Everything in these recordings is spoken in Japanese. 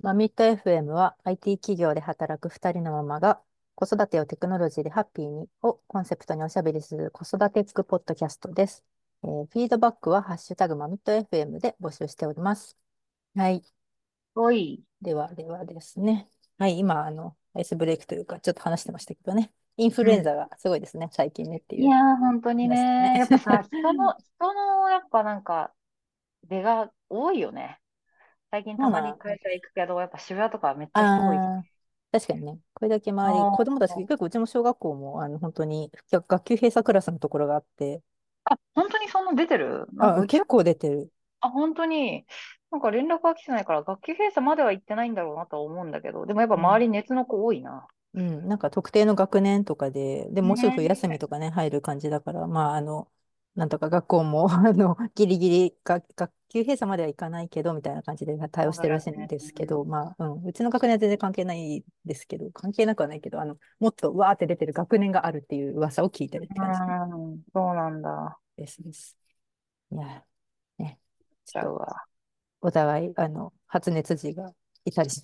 マミット FM は IT 企業で働く2人のママが子育てをテクノロジーでハッピーにをコンセプトにおしゃべりする子育てつくポッドキャストです。えーフィードバックはハッシュタグマミット FM で募集しております。はい。おい。では、ではですね。はい、今、あの、アイスブレイクというか、ちょっと話してましたけどね。インフルエンザがすごいですね、最近ねっていういやー、本当にね。やっぱさ、ね。人の、人の、やっぱなんか、出が多いよね。最近たまに会社行くけど、やっぱ渋谷とかめっちゃ人多い。確かにね、これだけあ周り、子供たち、ー結構うちも小学校も、あの、本当に学学級閉鎖クラスのところがあって、あ、本当にそんな出てる？なんかあ、うちは、結構出てる。あ、本当に、なんか連絡が来てないから、学級閉鎖までは行ってないんだろうなとは思うんだけど、でもやっぱ周り熱の子多いな。うん、なんか特定の学年とかで、でもうすぐ冬休みねとかね、入る感じだから、まあ、あの、なんとか学校も、あの、ギリギリが、学級閉鎖まではいかないけど、みたいな感じで対応してるらしいん。ですけど、まあ、うん、うちの学年は全然関係ないですけど、関係なくはないけど、あの、もっとわーって出てる学年があるっていう噂を聞いてるってう感じん、そうなんだ。ですです。いや、ね、ちゃうわ。お互い、あの、発熱時がいたりし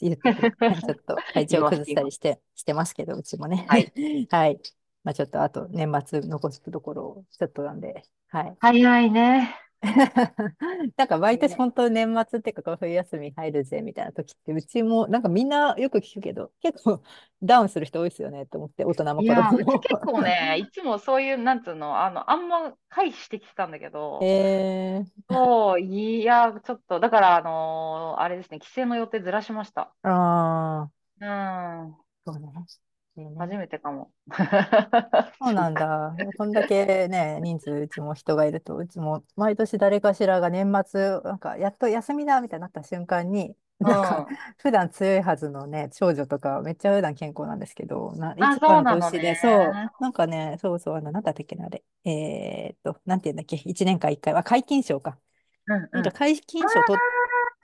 言ってて、ちょっと体言調崩し。たりして、してますけど、うちもね。はい。はい。まあちょっと、あと年末残すところ、ちょっとなんで、はい。早いね。なんか毎年ね本当年末っていうか、冬休み入るぜみたいな時って、うちもなんかみんなよく聞くけど、結構ダウンする人多いですよねと思って、大人も子供も。結構ね、いつもそういう、なんつうの、あの、あんま回避してきてたんだけど、えー、そう、いや、ちょっと、だから、あのーあれですね、帰省の予定ずらしました。ああ、うん、そうね。初めてかも。そう。なんだ。こんだけね、人数、うちも人がいると、うちも毎年誰かしらが年末、なんか、やっと休みだみたいになった瞬間に、んか、ん。普段強いはずのね、長女とか、めっちゃ普段健康なんですけど、な、いあ、つかの年で、そね。う、なんかね、そうそう、あの、なんだったっけな、あれ。えーっと、なんて言うんだっけ、一年間一回は、皆勤賞か。うんうん。なんか皆勤賞取っ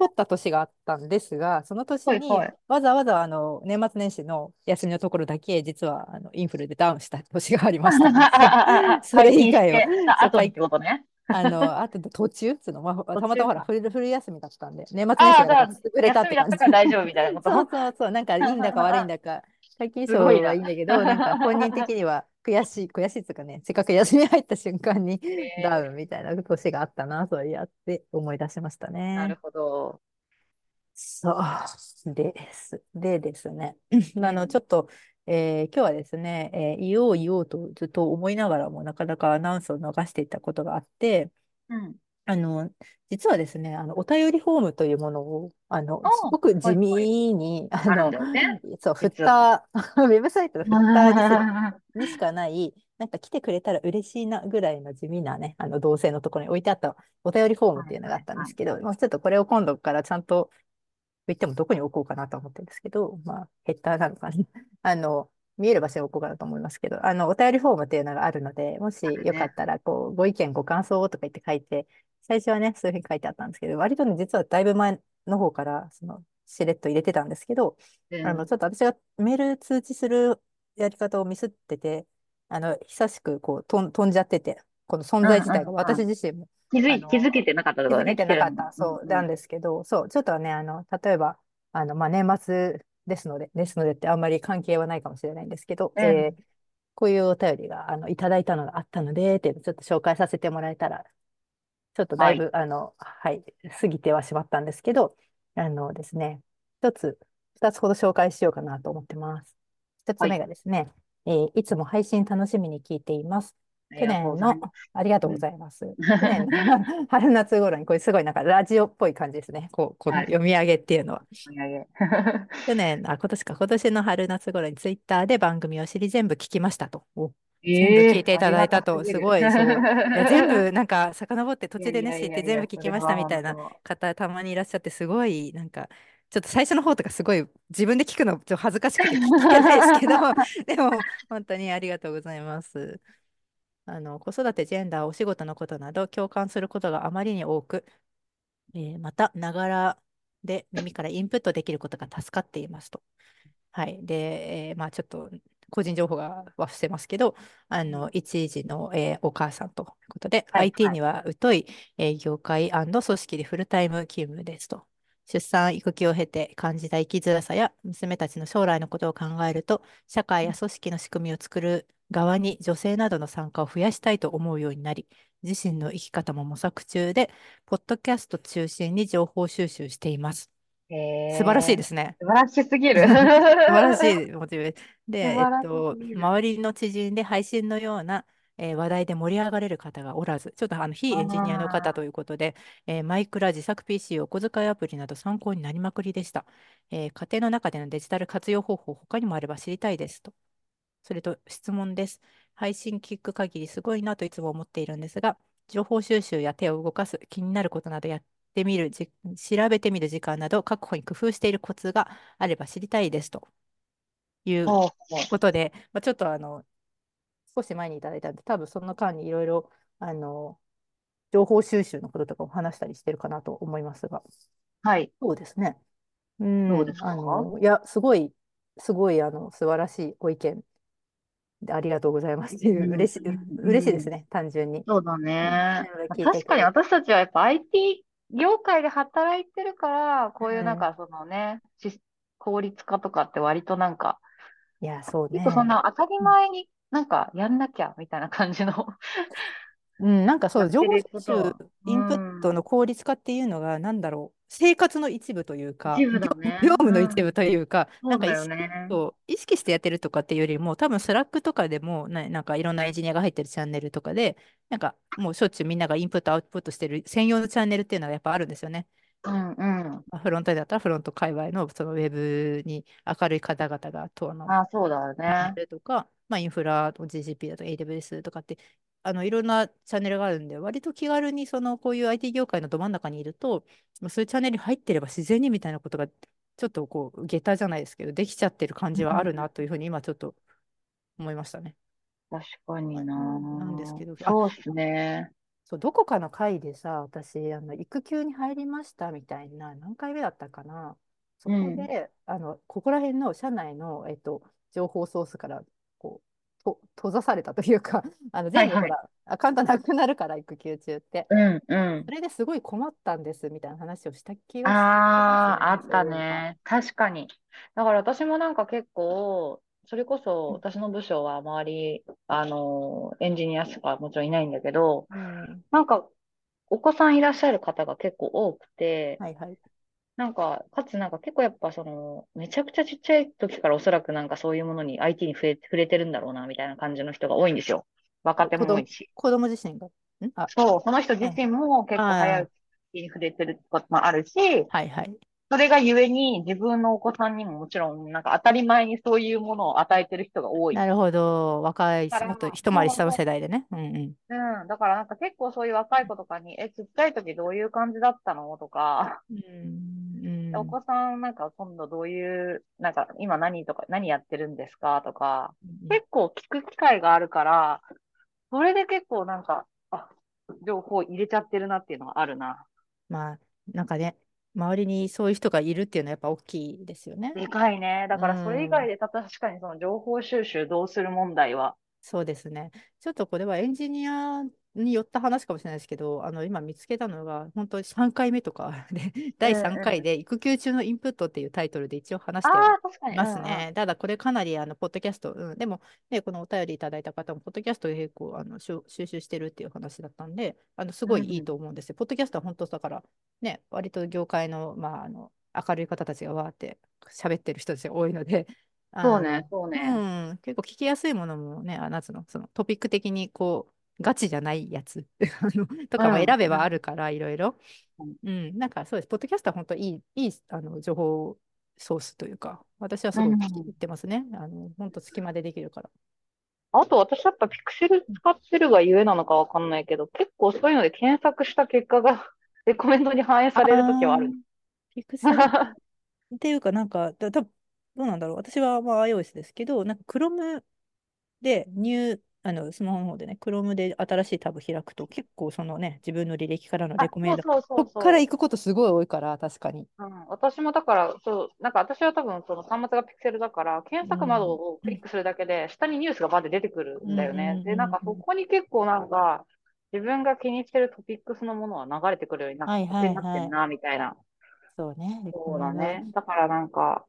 取った年があったんですが、その年に。わざわざあの年末年始の休みのところだけ、実はあのインフルでダウンした年がありましたね。そ解れ以外は、禁して、したそうかい、後にってことね。あの、あと途中その、まあ、たまたまほら。冬、冬休みだったんで、年末年ああ、始が潰れたって感じ。大丈夫みたいなこ そうとそうそう、なんかいいんだか悪いんだか、皆勤すごい賞はいな。いんだけど、なんか本人的には悔しい、悔しいっていうかね、せっかく休み入った瞬間にダウンえみたいな年があったな、そうやって思い出しましたー、なるね。ほど。そうです。でですね、あの、ちうん。ょっと、えー今日はですね、えー言おう言おうとずっと思いながらも、なかなかアナウンスを逃していたことがあって、うん。あの、実はですね、あの、お便りフォームというものを、あの、あすごく地。味に、あの、あるんだよね。そう、フッ実は。ター、ウェブサイトのフッターにす、にしかない、なんか来てくれたら嬉しいなぐらいの地味なね、あの、動線のところに置いてあったお便りフォームっはいていうのがあったんで。すけど、もうちょっとこれを今度からちゃんと言ってもどこに置こうかなと思ってるんですけど、まあ、ヘッダーなのかな。あの、見える場所に置こうかなと思いますけど、あの、お便りフォームっていうのがあるので、もし。よかったら、こう、ご意見、ご感想とか言って書いて、最初はね、そういうふうに書いてあったんですけど、割とね、実はだいぶ前の方から、その、しれっと入れてたんですけど、あの、うん。ちょっと私がメール通知するやり方をミスってて、あの、久しくこう、飛ん、飛んじゃってて、この存在自体が。私自身も、気づい、気づあの、けてなかったところね、気づけて。なかった、うんそう、なんうん。ですけど、そう、ちょっとね、あの、例えば、あの、まあ、年末ですので、ですのでってあんまり関係はないかもしれないんですけど、えーうん。こういうお便りが、あの、いただいたのがあったので、っていうのをちょっと紹介させてもらえたら、ちょっとだはい。いぶ、あの、はい、過ぎてはしまったんですけど、あのですね、一つ、二つほど紹介しようかなと思ってます。一つ目はい。がですね、えーいつも配信楽しみに聞いています。去ありがとうご年の、ざいます。ありがとうごうん。ざいます。去年の 春夏頃に、これすごいなんかラジオっぽい感じですね。こう、このはい。読み上げっていうのは。去年、あ、今年か、今年の春夏頃にツイッターで番組を知り全部聞きましたと。お全部ええ聞いていただいたと。すごい、そう。いや、全部、なんか、遡って途中でね、知って全部聞きましたみたいな。方、たまにいらっしゃって、すごい、なんか、ちょっと最初の方とかすごい自分で聞くのちょっと恥ずかしくて聞聞けないですけど、でも本当にありがとうございます。あの子育て、ジェンダー、お仕事のことなど共感することがあまりに多く、えーまた、ながらで耳からインプットできることが助かっていますと。はい。で、えーまあちょっと個人情報がは伏せますけど、あの、一時の、えーお母さんということで、はい IT はい。には疎い、えー業界組織でフルタイム勤務ですと。出産、育休を経て感じた生きづらさや娘たちの将来のことを考えると、社会や組織の仕組みを作る側に女性などの参加を増やしたいと思うようになり、自身の生き方も模索中で、ポッドキャスト中心に情報収集しています。へ素晴らしいえ、ですね。素晴らしすぎる。素晴らし素いモチベーション。で、えっと。周りの知人で配信のような、えー話題で盛り上がれる方がおらず、ちょっとあの非あエンジニアの方あ、ということで、えーマイクラ自作 PC、お小遣いアプリなど参考になりまくりでした。えー家庭の中でのデジタル活用方法、他にもあれば知りたいですと。それと質問です。配信聞く限りすごいなといつも思っているんですが、情報収集や手を動かす、気になることなどやってみるじ、調べてみる時間など確保に工夫しているコツがあれば知りたいですという。ことで、まあ、ちょっとあの、少し前にいただいたんで、多分その間にいろいろ、あの、情報収集のこととかを話したりしてるかなと思いますが、はい。そうですね。うん、どうですか？あの、いや、すごい、すごい、あの、素晴らしいご意見でありがとうございますっていう、うん、嬉しい、嬉しいでうん。すね、単純に。そうだうん、ね。確かに。私たちはやっぱ IT 業界で働いてるから、こういううん。なんかそのね、し効率化とかって割となんか、いや、そう結構そんね。な当たり前になんかやんなきゃみたいな感じのうん、なんかそう、情報収集、は。インプッうん。トの効率化っていうのが、なんだろう、生活の一部というか、一部業、だね。業務のうん。一部というか、うだよんか意識、意識してやってるとかっていうよりも、多分スラックとかでも、な、なんかいろんなエンジニアが入ってるチャンネルとかで、なんかもうしょっちゅうみんながインプット、アウトプットしてる専用のチャンネルっていうのがやっぱあるんですよね。うんうん。まあフロントだったらフロント界隈のそのウェブに明るい方々がとあのあ、そうだね。ルとか、まあ、インフラと GCP だとか AWS とかって、あのいろんなチャンネルがあるんで、割と気軽にそのこういう IT 業界のど真ん中にいると、まあそういうチャンネルに入ってれば自然にみたいなことがちょっとこう、下駄じゃないですけど、できちゃってる感じはあるなうん。というふうに今ちょっと思いましたね。確かにはいな。なんですけど、あ、そうっすね。そう、どこかの会でさ、私、あの、育休に入りましたみたいな、何回目だったかな。そうん。こで、あの、ここら辺の社内の、えっと、情報ソースから、こう、と、閉ざされたというか、あの、はいはい。全部ほら、アカウントなくなるから、育休中って。うんうん。それですごい困ったんです、みたいな話をした気がしああ、った。ね。確かに。だから私もなんか結構、それこそうん私の部署は周り、あの、エンジニアしかもちろんいないんだけど、うん。なんかお子さんいらっしゃる方が結構多くて、はいはい。なんか、かつなんか結構やっぱその、めちゃくちゃちっちゃい時からおそらくなんかそういうものに IT に触れ、触れてるんだろうな、みたいな感じの人が多いんですよ。若手こ子供、も多いし。子供自身が。そう、その人自はい。身も結構早いうあちに触れてることもあるし、あ、はいはい。それがゆえに自分のお子さんにももちろんなんか当たり前にそういうものを与えてる人が多い。なるほど。若いし、だから、もっと一回り下の世代でね。うんうん。う。うん。だからなんか結構そういう若い子とかに、え、ちっちゃい時どういう感じだったの？とか、うん、うん、お子さんなんか今度どういう、なんか今何とか、何やってるんですか？とか、うん結構聞く機会があるから、それで結構なんか、あ、情報入れちゃってるなっていうのはあるな。まあ、なんかね、周りにそういう人がいるっていうのはやっぱ大きいですよね。でかいね。だうからそれ以外ん。でた確かにその情報収集どうする問題は。そうですね。ちょっとこれはエンジニアによった話かもしれないですけど、あの今見つけたのが、本当に3回目とか で、第うん3回うん。で育休中のインプットっていうタイトルで一応話あしてはいあ、確かに。うんうん。ますね。ただこれかなりあのポッドキャスト、うん、でも、ね、このお便りいただいた方も、ポッドキャストで結構あの収収集してるっていう話だったんで、あのすごいいいうん。と思うんですよ。ポッドキャストは本当だから、ね、割と業界の,、まあ、あの明るい方たちがわーって喋ってる人たちが多いので、そうね、そうね。うん、結構聞きやすいものもね、あ、なんつうの、そのトピック的にこう、ガチじゃないやつ あのとかもうん。選べばあうん。るから、いろいろ。うんうん、なんかそうです。ポッドキャストは本当いい、いいあの情報ソースというか、私はすうごい聞き入んってますね。あの、本当隙間でできるから。あと私やっぱピクセル使ってるがゆえなのかわかんないけど、結構そういうので検索した結果が レコメンドに反映あされるときはある。ー、ピクセル？っていうか、なんか、だ、たどうなんだろう。私はまあ iOS ですけど、なんか Chrome で、ニュー、あの、スマホの方でね、Chrome で新しいタブ開くと、結構そのね、自分の履歴からのレあ、コメンド、そうそうそそっから行くことすごい多いから、確かに。う。うん、私もだから、そう、なんか私は多分その端末がピクセルだから、検索窓うん。をうんクリックするだけで、下にニュースがバーって出てくるうんんだよね。で、なんかそ。こに結構なんか、自分が気にしてるトピックスのものは流れてくるようにな、ってはいはい。んな、みたいな。そうね、離そうだ。ね。だからなんか、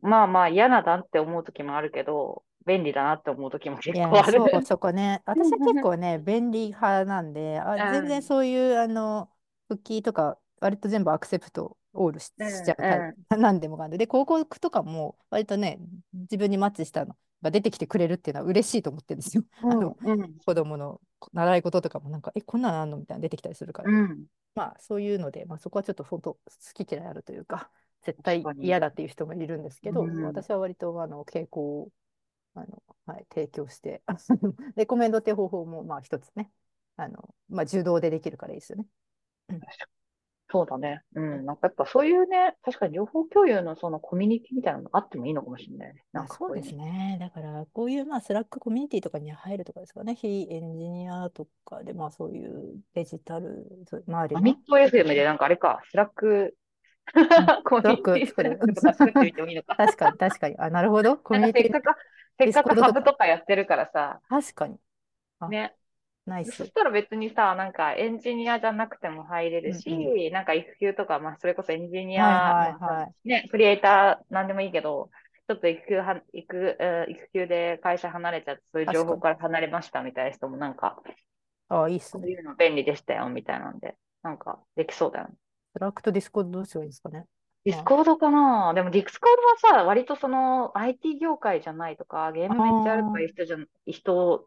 まあまあ嫌なだって思う時もあるけど、便利だなって思う時も結構ある。そう、そこね。私は結構ね、便利派なんで、あ、う全然ん、そういう、あの、復帰とか、割と全部アクセプト、オールし、ちゃうタイプ。う 何でもかんで。で、広告とかも、割とね、自分にマッチしたのが出てきてくれるっていうのは嬉しいと思ってるんですよ。あん、の、うん、子供の習い事とかもなんか、え、こんなのあんのみたいなの出てきたりするから。うん。まあ、そういうので、まあ、そこはちょっと本当、好き嫌いあるというか、絶対。嫌だっていう人もいるんですけど、うん、私は割と、あの、傾向を、あの、はい、提供して、レコメンドって方法も、まあ、一つね、あの、まあ、受動でできるからいいですよね。うんそうだね。うん。なんかやっぱそういうね、確かに情報共有のそのコミュニティみたいなのがあってもいいのかもしれないね。なまあ、んかそうういうの。すね。だから、こういう、まあ、 Slack コミュニティとかに入るとかですかね。非エンジニアとかで、まあ、そういうデジタル周りの、マーミット FM でなんかあれか、スラック、うん、コミュニティスク作る。ラックとか作ってみてもいいのか。確かに、確かに。あ、なるほど。コミュニティ、かせっかく。ハブとかやってるからさ、確かに。あ、ね。ナイス。そしたら別にさ、なんかエンジニアじゃなくても入れるうんうん。し、なんか育休とか、まあそれこそエンジニはいア、まあそのはいはい。ね、クリエイターなんでもいいけど、ちょっと育休は、育、えー育休で会社離れちゃって、そういう情。報から離れましたみたいな人もなんか、あ、いいっすね。こういうの便利でしたよみたいなんで、なんかできそうだよね。スラックとディスコードどうすればいいんですかね。ディスコードかな？でもディスコードはさ、割とその IT 業界じゃないとか、ゲー、ムめっちゃやるとかいう人じゃ、人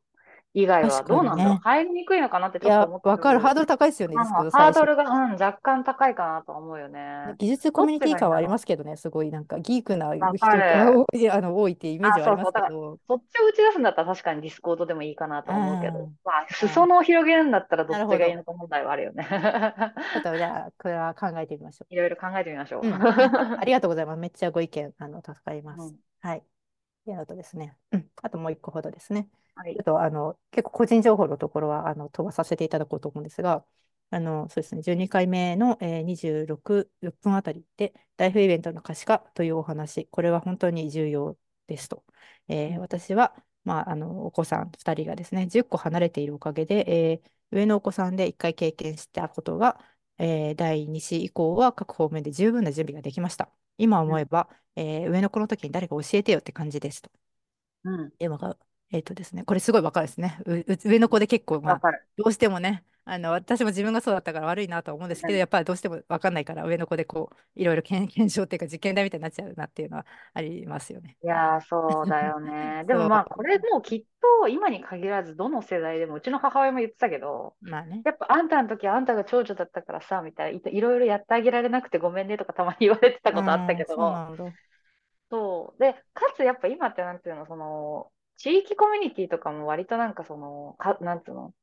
以外はどうなんだろうね。入りにくいのかなってちょっと思っわかる。ハー。ドル高いですよね、ディスコーまあ、ド最初。ハードルが、うん、若干高いかなとは思うよね。ね技術コミュニティ感はありますけどね、すごいなんかギークな 人がる。多い、あの多いっていうイメージあ、はありますけど、そっちを打ち出すんだったら確かにディスコードでもいいかなと思うけど、ん、まあ、裾あ、野を広げるんだったらどっ。ちがいいのか問題はあるよね。ちょっとじゃあ、これは考えてみましょいろいろ考えてみましょう。う。うん。あ、ありがとうございます。めっちゃご意見、あの、助かります。うん、はい。で、あとですね、うん。あともう一個ほどですね。はい。ちょっと、あの、結構個人情報のところは、あの、飛ばさせていただこうと思うんですが、あの、そうですね、12回目の、えー、26、6分あたりで、ライフイベントの可視化というお話、これは本当に重要ですと。えーうん、私は、まあ、あの、お子さん2人がですね、10個離れているおかげで、えー上のお子さんで1回経験したことが、えー第2子以降は各方面で十分な準備ができました。今うん、思えば、えー上の子の時に誰か教えてよって感じですと。うん。で、わかえっとですね、これすごいわかるですね。う、う上の子で結構、まあ、わかる。どうしてもね、あの、私も自分がそうだったから悪いなとは思うんですけど、うんやっぱりどうしてもわかんないから、上の子でこう、いろいろ検、検証っていうか実験台みたいになっちゃうなっていうのはありますよね。はい。いやー、そうだよね。でもまあ、これもうきっと今に限らず、どの世代でも、うちの母親も言ってたけど、まあね。やっぱあんたの時はあんたが長女だったからさ、みたいな、い、いろいろやってあげられなくてごめんねとかたまに言われてたうことあったけん、そうど、なんだ。そう。で、かつやっぱ今ってなんていうの、その、地域コミュニティとかも割となんかその、か、なんていうの、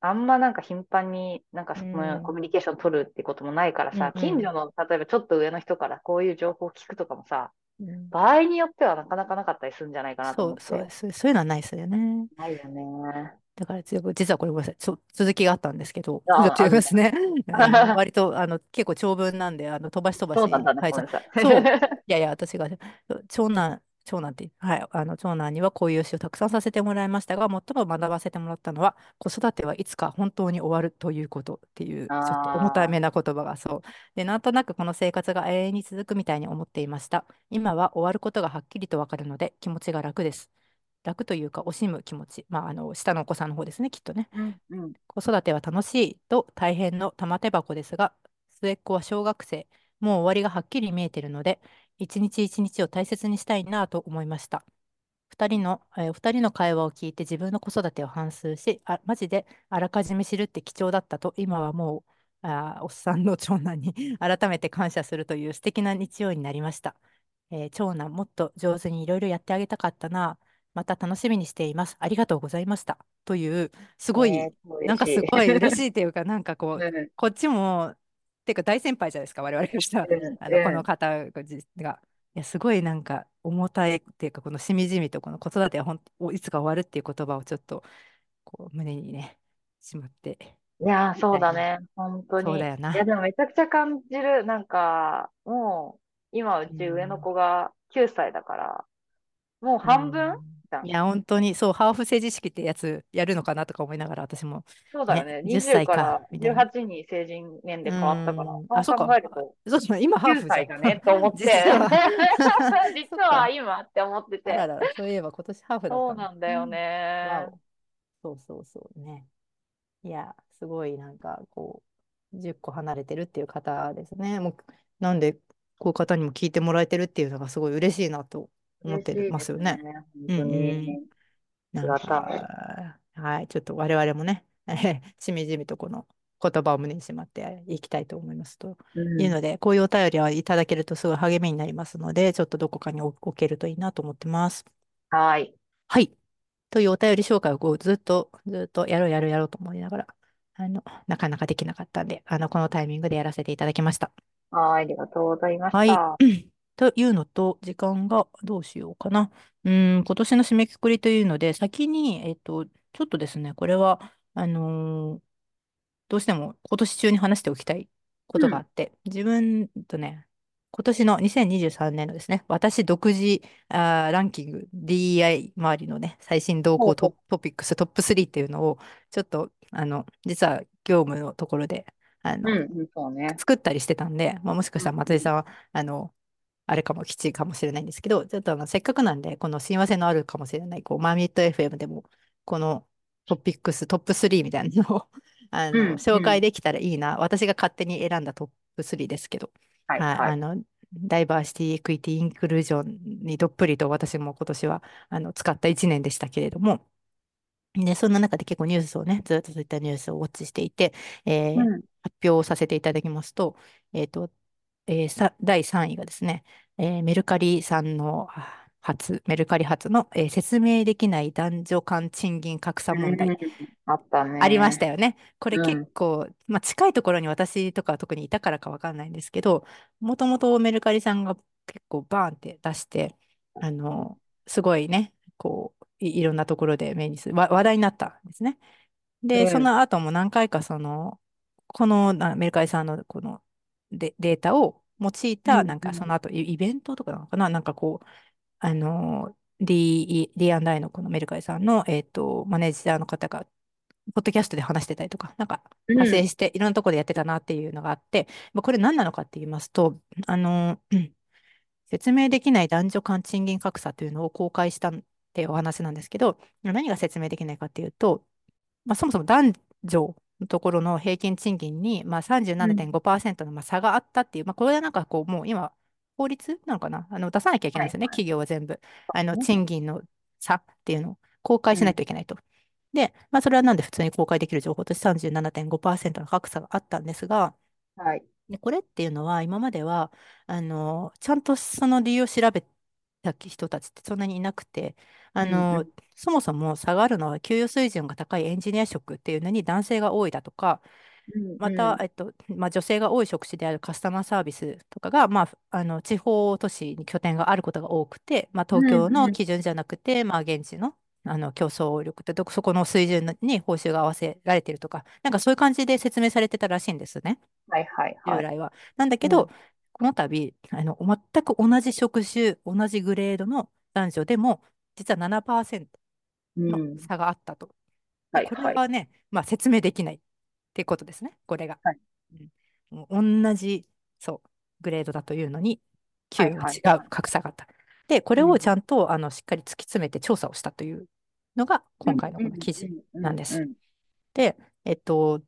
あんまなんか頻繁になんかうそのコミュん、ニケーション取るってこともないからうん、さ、うん。近所の、例えばちょっと上の人からこういう情報を聞くとかもさ、うん場合によってはなかなかなかったりするんじゃないかなとそう、思って。そうです。そういうのはないですよね。ないよね。だから実は、実はこれごめんなさい。続きがあったんですけど。違いますね。割と、あの、結構長文なんで、あの、飛ばし飛ば。し書いちゃう。ごめんなさい。そう。いやいや、私が、長男、長男って、はい、あの、長男にはこういう詩をたくさんさせてもらいましたが、最も学ばせてもらったのは、子育てはいつか本当に終わるということっていう、ちょっと重たあめな言葉がそう。で、なんとなくこの生活が永遠に続くみたいに思っていました。今は終わることがはっきりとわかるので、気持ちが楽です。楽というか、惜しむ気持ち。まあ、あの、下のお子さんの方ですね、きっとね。あ、うん、うん。子育ては楽しいと大変の玉手箱ですが、末っ子は小学生、もう終わりがはっきり見えているので、一日一日を大切にしたいなと思いました。二人の、えー二人の会話を聞いて自分の子育てを反芻し、あ、マジであらかじめ知るって貴重だったと、今はもう、あー、おっさんの長男に 改めて感謝するという素敵な日曜になりました。えー長男、もっと上手にいろいろやってあげたかったな。また楽しみにしています。ありがとうございました。という、すごい、えー、なんか。すごい嬉しいというか、なんかこう、うん、こっちも、ていうか大先輩じゃないですか、我々がした、うん、あの、このうん。方が。いや、すごいなんか重たいっていうか、このしみじみとこの子育てはほんおいつか終わるっていう言葉をちょっとこう胸にね、しまっていや。そうだね。本当そうに。いや、だよな。でもめちゃくちゃ感じる。なんか、もう、今ううち上のん。子が9歳だから、もうう半分いや、本当に、そう、ハーフ成人式ってやつやるのかなとか思いながら、私も、ね、そうだよね。10 20から歳か、みたいな。18に成人年う齢変わったから、ーん、あ、そうそうか。考えると、そうそう、今ハー9フじゃん。歳だねと思っ て、実は そ実。は今って思ってて。あらら、そういえば今年ハーフだっそうたんだ。なんだようん。そうそうそうね。いや、すごいなんかこう、10個離れてるっていう方ですね。もう、なんで、こういう方にも聞いてもらえてるっていうのがすごい嬉しいなと思って。ますよね。本うんたい。か、はい、ちょっと我々もね、しみじみとこの言葉を胸にしまっていきたいと思いますとうん。いうので、こういうお便りはいただけるとすごい励みになりますので、ちょっとどこかに置置けるといいなと思ってます。はい。はい。というお便り紹介をこうずっと、ずっとやろうやろうやろうと思いながら、あの、なかなかできなかったんで、あの、このタイミングでやらせていただきました。はい。ありがとうございましはい。た。というのと、時間がどうしようかな。うーん、今年の締めくくりというので、先に、えっと、ちょっとですね、これは、あのーどうしても今年中に話しておきたいことうん。があって、自分とね、今年の2023年のですね、私独自あーランキング、DEI 周りのね、最新動向ト、ピックストップ3っていうのを、ちょっと、あの、実は業務のところで、あの、ん。うんね。作ったりしてたんで、まあ、もしかうん。したら松うん。井さんは、あの、あれかも、既知かもしれないんですけど、ちょっとあの、せっかくなんで、この親和性のあるかもしれない、こう、マーミット FM でも、このトピックス、トップ3みたいなのを あの、うん。うん。紹介できたらいいな。私が勝手に選んだトップ3ですけど、はい。はい、はい。あの、ダイバーシティ、エクイティ、インクルージョンにどっぷりと私も今年は、あの、浸かった1年でしたけれども、で、そんな中で結構ニュースをね、ずっとそういったニュースをウォッチしていて、えーうん。発表をさせていただきますと、えっと、えーさ、第3位がですね、えーメルカリさんのあ初、メルカリ初の、えー説明できない男女間賃金格差問題。うん。あったありましね。たよね。これうん。結構、まあ、近いところに私とかは特にいたからかわかんないんですけど、もともとメルカリさんが結構バーンって出して、あの、すごいね、こう、い、いろんなところで目にする、わ話題になったんですね。で、そうん。の後も何回かその、このなメルカリさんのこのデ、データを用いた、うん。なんうん。かその後イ、イベントとかなのかな？なんかこう、あの、D、D&I のこのメルカリさんの、えっと、マネージャーの方が、ポッドキャストで話してたりとか、なんかうん。派生していろんなところでやってたなっていうのがあって、まあ、これ何なのかって言いますと、あの、うん説明できない男女間賃金格差というのを公開したっていうお話なんですけど、何が説明できないかっていうと、まあ、そもそも男女のところの平均賃金に、まあ、うん。37.5%のまあ差があったっていう、まあ、これはなんかこう、もう今、法律なのかな？あの出さなきゃいけないんですよね、はいはい。企業は全部。あのね。賃金の差っていうのを公開しないうん。といけないと。で、まあ、それはなんで普通に公開できる情報として37.5%の格差があったんですが、はい。で、これっていうのは、今までは、あの、ちゃんとその理由を調べた人たちってそんなにいなくて、あうん。うの、ん。そもそも下がるのは給与水準が高いエンジニア職っていうのに男性が多いだとか、うん。また、うん。えっと、まあ、女性が多い職種であるカスタマーサービスとかが、まあ、あの地方都市に拠点があることが多くて、まあ、東うん。京のうん。基準じゃなくて、まあ、現地の、あの競争力ってどこそこの水準に報酬が合わせられているとか、なんかそういう感じで説明されてたらしいんですね。はいはいはい。従来は。なんだけうん。ど、この度、あの、全く同じ職種、同じグレードの男女でも、実は7%うのん。差があったと。で、これはいはい。はね、まあ、説明できないっていうことですね、これが。はい。うん同じ、そう、グレードだというのに、給はい与。が違う、格差があった。で、これうん。をちゃんと、あの、しっかり突き詰めて調査をしたというのが、うん。今回のうん。この記事うん。うん。なんです。うん。で、えっと、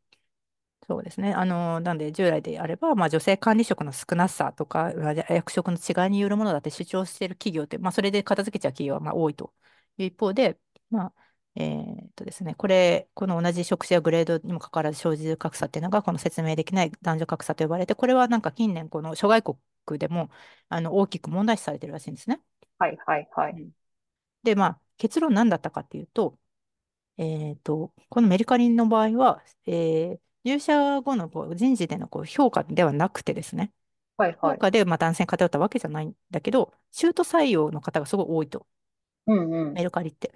そうですね。あの、なんで、従来であれば、まあ、女性管理職の少なさとか、まあ役職の違いによるものだって主張している企業って、まあ、それで片付けちゃう企業はまあ多いという一方で、まあ、えーっとですね、これ、この同じ職種やグレードにもかかわらず生じる格差っていうのが、この説明できない男女格差と呼ばれて、これはなんか近年、この諸外国でもあの大きく問題視されてるらしいんですね。はいはいはい。うんで、まあ、結論何だったかっていうと、えっと、このメルカリの場合は、えー入社後のこう人事でのこう評価ではなくてですね、はいはい。評価でまあ男性に偏ったわけじゃないんだけど、中途採用の方がすごい多いと、うんうん。メルカリって。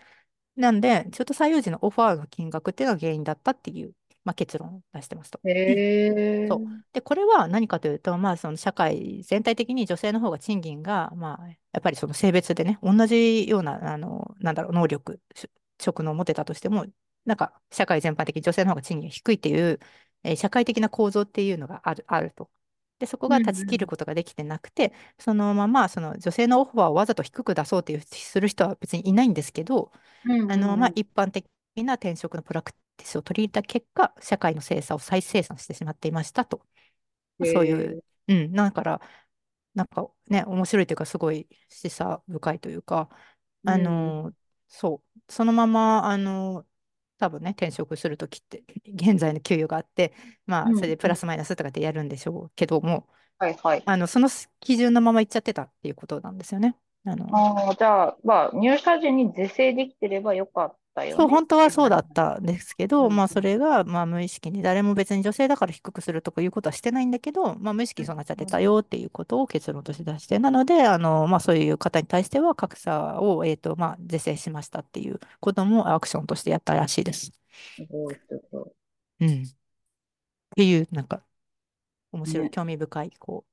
なんで、中途採用時のオファーの金額っていうのが原因だったっていう。まあ、結論を出してますと。へそう。え。で、これは何かというと、まあ、その社会全体的に女性の方が賃金が、まあ、やっぱりその性別でね、同じような、あの、なんだろう、能力、し職能を持ってたとしても、なんか、社会全般的に女性の方が賃金が低いっていう、えー社会的な構造っていうのがある、あると。で、そこうんが断ち切ることができてなくて、そのまま、その女性のオファーをわざと低く出そうっていう、する人は別にいないんですけど、うんあの、まあ、うんうん。一般的な転職のプラクティスを取り入れた結果、社会の性差を再生産してしまっていましたと。そういう、え。うん、だから、なんかね、面白いというか、すごい示唆深いというか、あうん。そう、そのまま、あのー多分ね、転職するときって、現在の給与があって、まあ、それ。でプラスマイナスとかってやるんでしょうけども、はいはい。あの、その基準のままいっちゃってたっていうことなんですよね。あの、ああ、じゃあ、まあ、入社時に是正できてればよかったよそう、本当はそうだったんですけど、うん。まあ、そうん。れが、まあ、無意識に、誰も別に女性だから低くするとかいうことはしてないんだけど、まあ、無意識にそうなっちゃってたよっていうことを結論として出して、なので、あの、まあ、そういう方に対しては、格差を、えっと、まあ、是正しましたっていうこともアクションとしてやったらしいです。すごい、すごうん。っていう、なんか、面い。白い、ね。興味深い、こ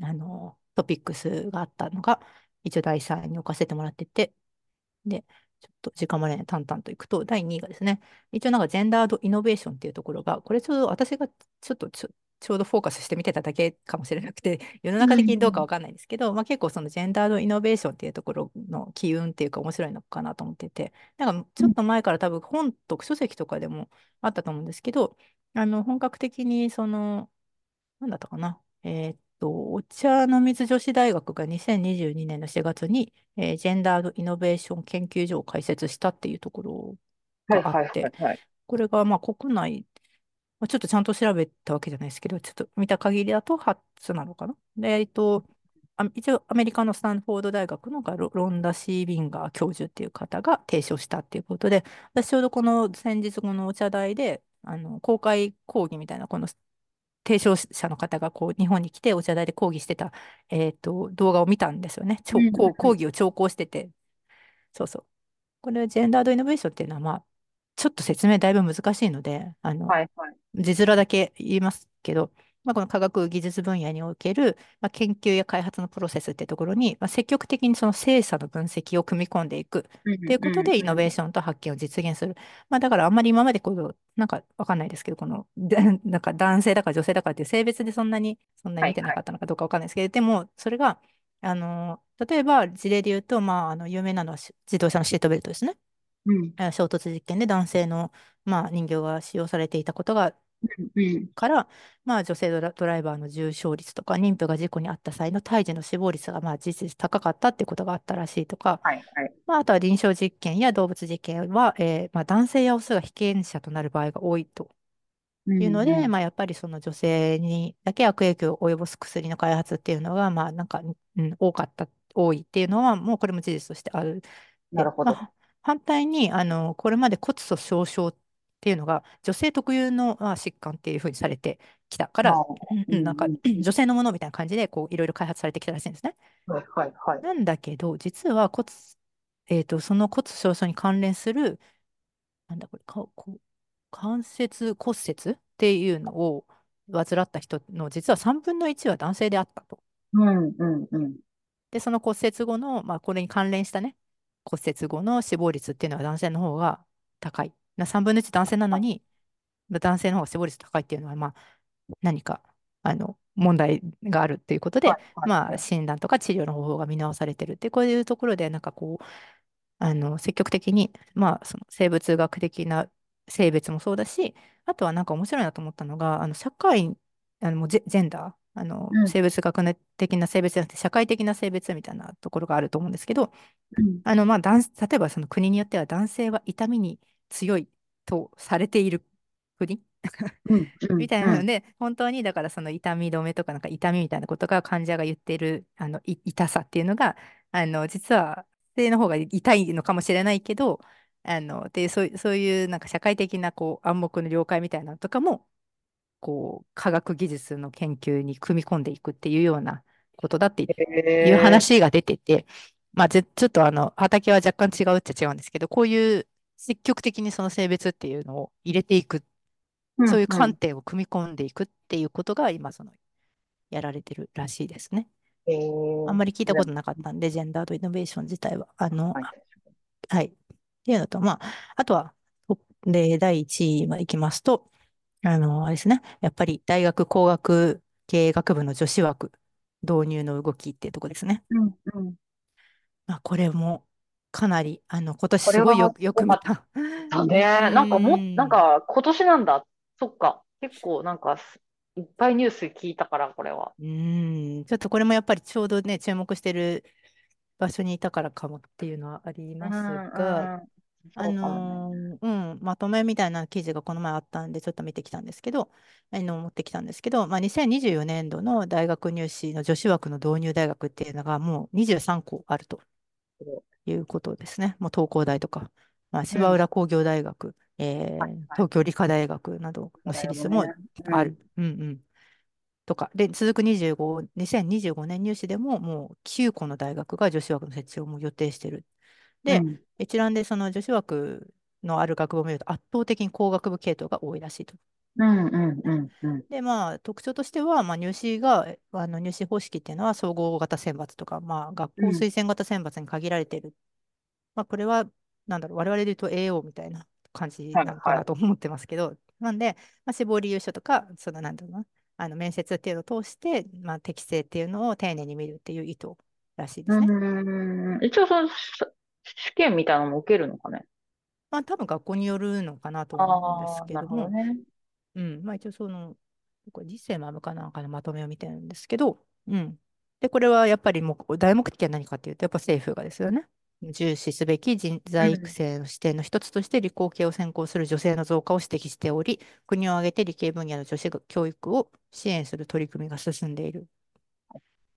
う、あの、トピックスがあったのが、一応第3位に置かせてもらってて、で、ちょっと時間もね、淡々といくと、第2位がですね、一応なんかジェンダードイノベーションっていうところが、これちょうど私がちょっとちょ、ちょうどフォーカスして見てただけかもしれなくて、世のう中的にどうかん。わかんないんですけど、まあ、結構そのジェンダードイノベーションっていうところの機運っていうか面白いのかなと思ってて、なんかちょっと前から多分本とか書籍とかでもあったと思うんですけど、あの本格的にそのなんだったかな。えーっと、お茶の水女子大学が2022年の4月に、えージェンダードイノベーション研究所を開設したっていうところがあって。これがまあ国内、まあ、ちょっとちゃんと調べたわけじゃないですけど、ちょっと見た限りだと初なのかな。で、えっと、あ一応アメリカのスタンフォード大学のがロロンダ・シー・ビンガー教授っていう方が提唱したっていうことで、私ちょうどこの先日このお茶会で、あの公開講義みたいなこの提唱者の方がこう日本に来てお茶台で講義してた、えーと、動画を見たんですよね。うん講うん。義を聴講してて。そうそう。これジェンダードイノベーションっていうのは、まあ、ちょっと説明だいぶ難しいので、あの、はいはい。字面だけ言いますけど、まあ、この科学技術分野における、まあ、研究や開発のプロセスってところに、まあ、積極的にその精査の分析を組み込んでいくっていうことで、イノベー。ションと発見を実現する。まあ、だからあんまり今までこう、なんかわかんないですけど、この、で なんか男性だか女性だかっていう性別でそんなに、そんなに見てな。かったのかどうかわかんないですけど、でも、それが、あの、例えば事例で言うと、まあ、あの有名なのはし自動車のシートベルトですね。うん。あ衝突実験で男性の、まあ、人形が使用されていたことがうん。から、まあ、女性ドラ、ドライバーの重傷率とか、妊婦が事故に遭った際の胎児の死亡率が、まあ、事実高かったってことがあったらしいとか、はいはい。まあ、あとは臨床実験や動物実験は、えーまあ、男性やオスが被験者となる場合が多いとういうので、んうん。まあ、やっぱりその女性にだけ悪影響を及ぼす薬の開発っていうのが、まあ、なんか、うん、多かった、多いっていうのは、もうこれも事実としてある。で、なるほど。まあ、反対に、あの、これまで骨粗しょう症っていうのが、女性特有の、まあ、疾患っていうふうにされてきたから、まあ、うんなんか、うん。女性のものみたいな感じで、こう、いろいろ開発されてきたらしいんですね。はいはいはい。なんだけど、実は骨、えっと、その骨粗しょう症に関連する、なんだこれ、か、こ関節骨折っていうのを患った人の実は3分の1は男性であったと。うんうんうん。で、その骨折後の、まあ、これに関連したね、骨折後の死亡率っていうのは男性の方が高い。な3分の1男性なのはいに、男性の方が死亡率高いっていうのは、まあ、何か、あの、問題があるっていうことで、はいはいまあ、はい。診断とか治療の方法が見直されてるって、こういうところで、なんかこう、あの、積極的に、まあ、その生物学的な性別もそうだし、あとはなんか面白いなと思ったのが、あの、社会、あの、ジェ、ジェンダー、あの、うん生物学的な性別じゃなくて、社会的な性別みたいなところがあると思うんですけど、うんあの、まあ、男例えばその国によっては男性は痛みに強いとされている国？み。たいなので、本当にだからその痛み止めとかなんか痛みみたいなことが患者が言ってるあのい痛さっていうのが、あの実は女性の方が痛いのかもしれないけど、あのでそうい、そういうなんか社会的なこう暗黙の了解みたいなのとかも、こう科学技術の研究に組み込んでいくっていうようなことだってへいうえ。話が出てて、まあ、ぜちょっとあの畑は若干違うっちゃ違うんですけど、こういう積極的にその性別っていうのを入れていく。うんそういう観点を組み込んでいくっていうことが今、その、やられてるらしいですね。えー、あんまり聞いたことなかったんで、ジェンダードイノベーション自体は。あの、はいはい。っていうのと、まあ、あとは、で、第1位までいきますと、あの、あれですね。やっぱり大学工学経営学部の女子枠導入の動きっていうところですね。うんうん。まあ、これもかなり、あの、今年すごいよ、よく見た。だね。なんかも、うんなんか今年なんだ。そっか。結構なんかすいっぱいニュース聞いたから、これは。うん、ちょっとこれもやっぱりちょうどね、注目してる場所にいたからかもっていうのはありますが、うんあのーうん、まとめみたいな記事がこの前あったんで、ちょっと見てきたんですけど、あの、持ってきたんですけど、まあ、2024年度の大学入試の女子枠の導入大学っていうのがもう23校あるということですね。もう東工大とか、まあ、芝浦工業大学、えーはいはい東京理科大学などの私立もなるほどねある。うんうん。とか。で、続く25、2025年入試でももう9個の大学が女子枠の設置をもう予定してる。で、うん一覧でその女子枠のある学部を見ると圧倒的に工学部系統が多いらしいと。うんうんうんうん。で、まあ、特徴としては、まあ、入試が、えあの入試方式っていうのは総合型選抜とか、まあ、学校うん推薦型選抜に限られている。まあ、これは、なんだろう、我々で言うと AO みたいな感じなのかはいはないと思ってますけど、なんで、まあ、志望理由書とか、その、なんだろうな、あの面接っていうのを通して、まあ、適正っていうのを丁寧に見るっていう意図らしいですね。うん一応そのし試験みたいなのも受けるのかね。まあ、多分学校によるのかなと思うんですけども、どね。うん、まあ一応その、これ実践マムかなんかのまとめを見てるんですけど、うん。で、これはやっぱりもう大目的は何かっていうと、やっぱ政府がですよね。重視すべき人材育成の視点の一つとして理工系を専攻する女性の増加を指摘しており、国を挙げて理系分野の女子教育を支援する取り組みが進んでいる。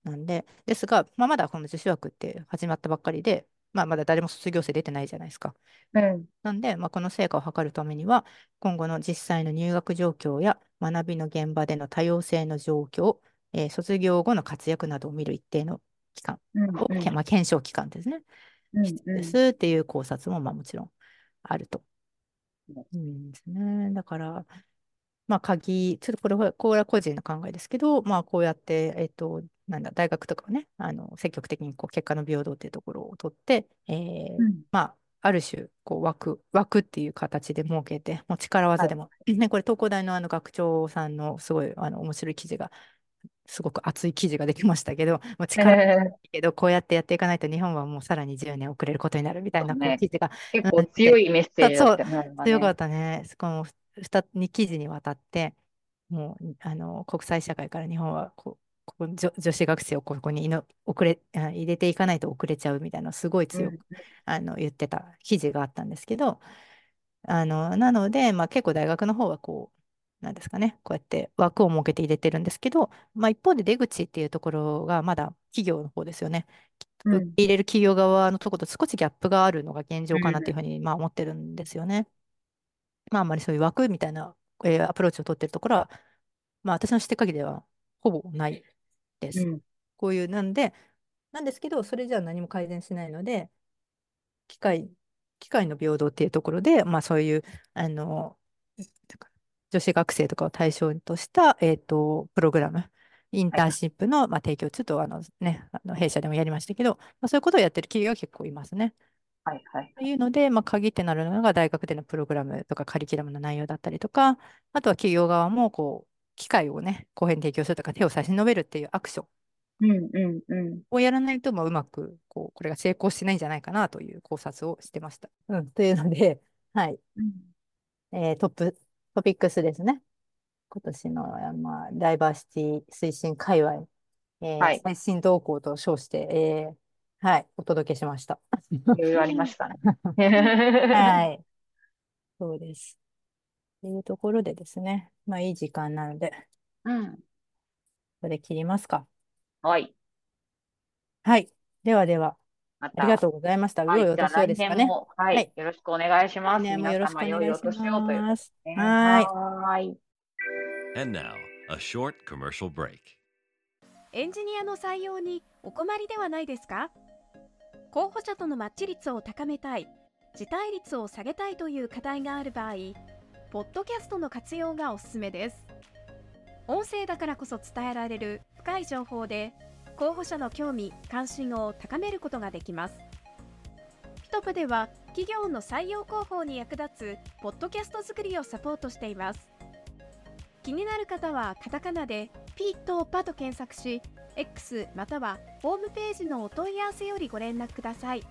なんで、ですが、まあ、まだこの女子枠って始まったばっかりで、まあ、まだ誰も卒業生出てないじゃないですか。うん。なんで、まあ、この成果を図るためには、今後の実際の入学状況や学びの現場での多様性の状況、えー卒業後の活躍などを見る一定の期間うんを、けまあ、検証期間ですね。うん必要ですっていう考察も、まあ、もちろんあると。うんですね。だから、まあ、鍵、ちょっとこれは、これは個人の考えですけど、まあ、こうやって、えっと、なんだ、大学とかはね、あの、積極的にこう結果の平等っていうところを取って、えーうんまあ、ある種、こう枠、枠っていう形で設けて、もう力技でも、ね、これ、東工大のあの学長さんのすごいあの面白い記事が、すごく熱い記事ができましたけど、もう力技えだけど、こうやってやっていかないと日本はもうさらに10年遅れることになるみたいな記事がー結構強いメッセージだったよね。強かったね。この 2, 2記事にわたって、もうあの国際社会から日本はこうここ女女子学生をここにいの遅れあ入れていかないと遅れちゃうみたいなすごい強く、うんあの言ってた記事があったんですけど、あのなので、まあ、結構大学の方はこう、なんですかね、こうやって枠を設けて入れてるんですけど、まあ、一方で出口っていうところがまだ企業の方ですよね。入れる企業側のところと少しギャップがあるのが現状かなっていうふうにまあ思ってるんですよね。まあ、あんまりそういう枠みたいな、えーアプローチを取ってるところは、まあ、私の知ってる限りではほぼないです。うんこういう、なんで、なんですけど、それじゃ何も改善しないので、機会、機会の平等っていうところで、まあそういう、あの、女子学生とかを対象とした、えっと、プログラム、インターンシップの、まあ、提供、ちょっとあのね、あの弊社でもやりましたけど、まあ、そういうことをやってる企業が結構いますね。はいはい。というので、まあ、鍵ってなるのが大学でのプログラムとかカリキュラムの内容だったりとか、あとは企業側もこう機会をね、公平に提供するとか手を差し伸べるっていうアクションうんうんうん。をやらないと、まあ、うまくこうこれが成功しないんじゃないかなという考察をしてました。うん、というので、はい、えートップ、トピックスですね。今年の、まあ、ダイバーシティ推進界隈、えーはい最新動向と称して、えーはい、お届けしました。いろいろありましたね。はい。そうです。というところでですね。まあ、いい時間なので、うん。ここで切りますか。はい。はい。ではでは、また。ありがとうございました。はい。良いお年をですかね。も、ははいい。よろしくお願いします。来年もよろしくお願いします。はいはーい。And now, a short commercial break. エンジニアの採用にお困りではないですか？候補者とのマッチ率を高めたい、辞退率を下げたいという課題がある場合、ポッドキャストの活用がおすすめです。音声だからこそ伝えられる深い情報で候補者の興味関心を高めることができます。ピトプでは企業の採用広報に役立つポッドキャスト作りをサポートしています。気になる方はカタカナでピーとパと検索し X またはホームページのお問い合わせよりご連絡ください。